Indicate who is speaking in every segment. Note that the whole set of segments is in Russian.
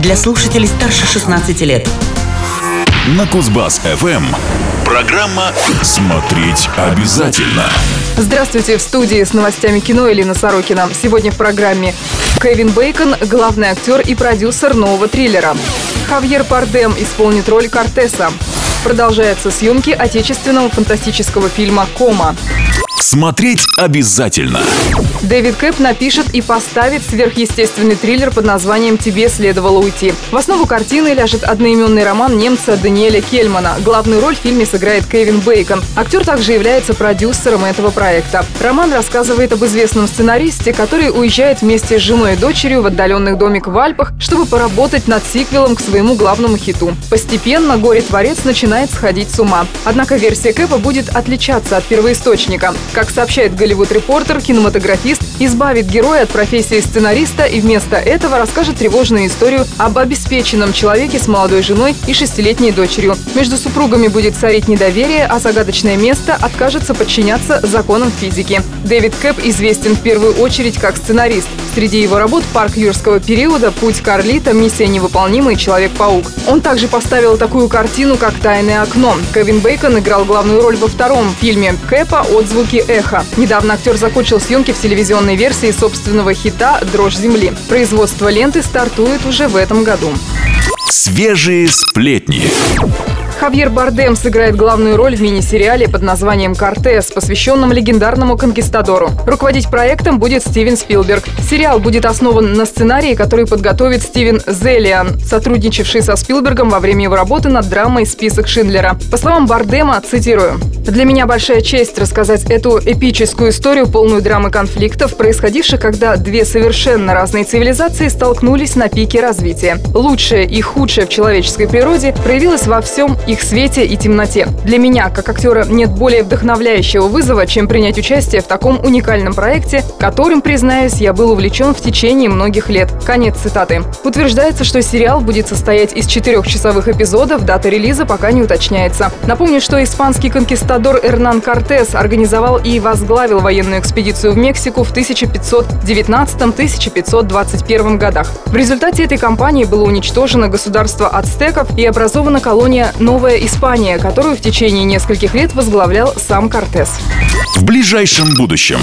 Speaker 1: для слушателей старше 16 лет.
Speaker 2: На Кузбасс-ФМ. Программа «Смотреть обязательно».
Speaker 3: Здравствуйте, в студии с новостями кино Элина Сорокина. Сегодня в программе Кевин Бейкон – главный актер и продюсер нового триллера. Хавьер Пардем исполнит роль Кортеса. Продолжаются съемки отечественного фантастического фильма «Кома».
Speaker 2: Смотреть обязательно.
Speaker 3: Дэвид Кэп напишет и поставит сверхъестественный триллер под названием «Тебе следовало уйти». В основу картины ляжет одноименный роман немца Даниэля Кельмана. Главную роль в фильме сыграет Кевин Бейкон. Актер также является продюсером этого проекта. Роман рассказывает об известном сценаристе, который уезжает вместе с женой и дочерью в отдаленный домик в Альпах, чтобы поработать над сиквелом к своему главному хиту. Постепенно горе-творец начинает сходить с ума. Однако версия Кэпа будет отличаться от первоисточника. Как сообщает Голливуд Репортер, кинематографист избавит героя от профессии сценариста и вместо этого расскажет тревожную историю об обеспеченном человеке с молодой женой и шестилетней дочерью. Между супругами будет царить недоверие, а загадочное место откажется подчиняться законам физики. Дэвид Кэп известен в первую очередь как сценарист. Среди его работ «Парк юрского периода», «Путь Карлита», «Миссия невыполнима» и «Человек-паук». Он также поставил такую картину, как «Тайное окно». Кевин Бейкон играл главную роль во втором фильме Кэпа «Отзвуки эхо». Недавно актер закончил съемки в телевизионной версии собственного хита «Дрожь земли». Производство ленты стартует уже в этом году.
Speaker 2: Свежие сплетни.
Speaker 3: Хавьер Бардем сыграет главную роль в мини-сериале под названием «Кортес», посвященном легендарному конкистадору. Руководить проектом будет Стивен Спилберг. Сериал будет основан на сценарии, который подготовит Стивен Зелиан, сотрудничавший со Спилбергом во время его работы над драмой «Список Шиндлера». По словам Бардема, цитирую, «Для меня большая честь рассказать эту эпическую историю, полную драмы конфликтов, происходивших, когда две совершенно разные цивилизации столкнулись на пике развития. Лучшее и худшее в человеческой природе проявилось во всем их свете и темноте. Для меня, как актера, нет более вдохновляющего вызова, чем принять участие в таком уникальном проекте, которым, признаюсь, я был увлечен в течение многих лет. Конец цитаты. Утверждается, что сериал будет состоять из четырехчасовых эпизодов, дата релиза пока не уточняется. Напомню, что испанский конкистадор Эрнан Кортес организовал и возглавил военную экспедицию в Мексику в 1519-1521 годах. В результате этой кампании было уничтожено государство ацтеков и образована колония Новая Испания, которую в течение нескольких лет возглавлял сам Кортес.
Speaker 2: В ближайшем будущем.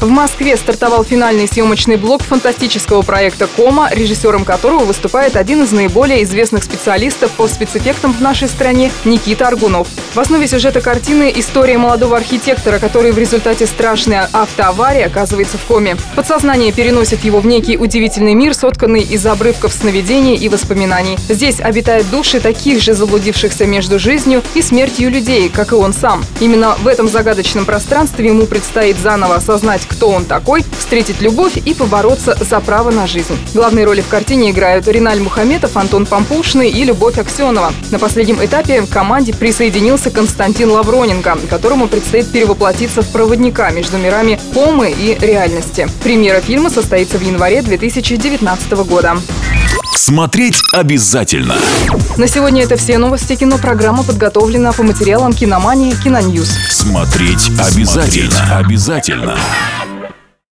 Speaker 3: В Москве стартовал финальный съемочный блок фантастического проекта «Кома», режиссером которого выступает один из наиболее известных специалистов по спецэффектам в нашей стране Никита Аргунов. В основе сюжета картины история молодого архитектора, который в результате страшной автоаварии оказывается в коме. Подсознание переносит его в некий удивительный мир, сотканный из обрывков сновидений и воспоминаний. Здесь обитают души таких же заблудившихся между жизнью и смертью людей, как и он сам. Именно в этом загадочном пространстве ему предстоит заново осознать, кто он такой, встретить любовь и побороться за право на жизнь. Главные роли в картине играют Риналь Мухаметов, Антон Пампушный и Любовь Аксенова. На последнем этапе к команде присоединился Константин Лавроненко, которому предстоит перевоплотиться в проводника между мирами комы и реальности. Премьера фильма состоится в январе 2019 года.
Speaker 2: Смотреть обязательно.
Speaker 3: На сегодня это все новости кино. Программа подготовлена по материалам киномании Киноньюз.
Speaker 2: Смотреть обязательно. Смотреть обязательно.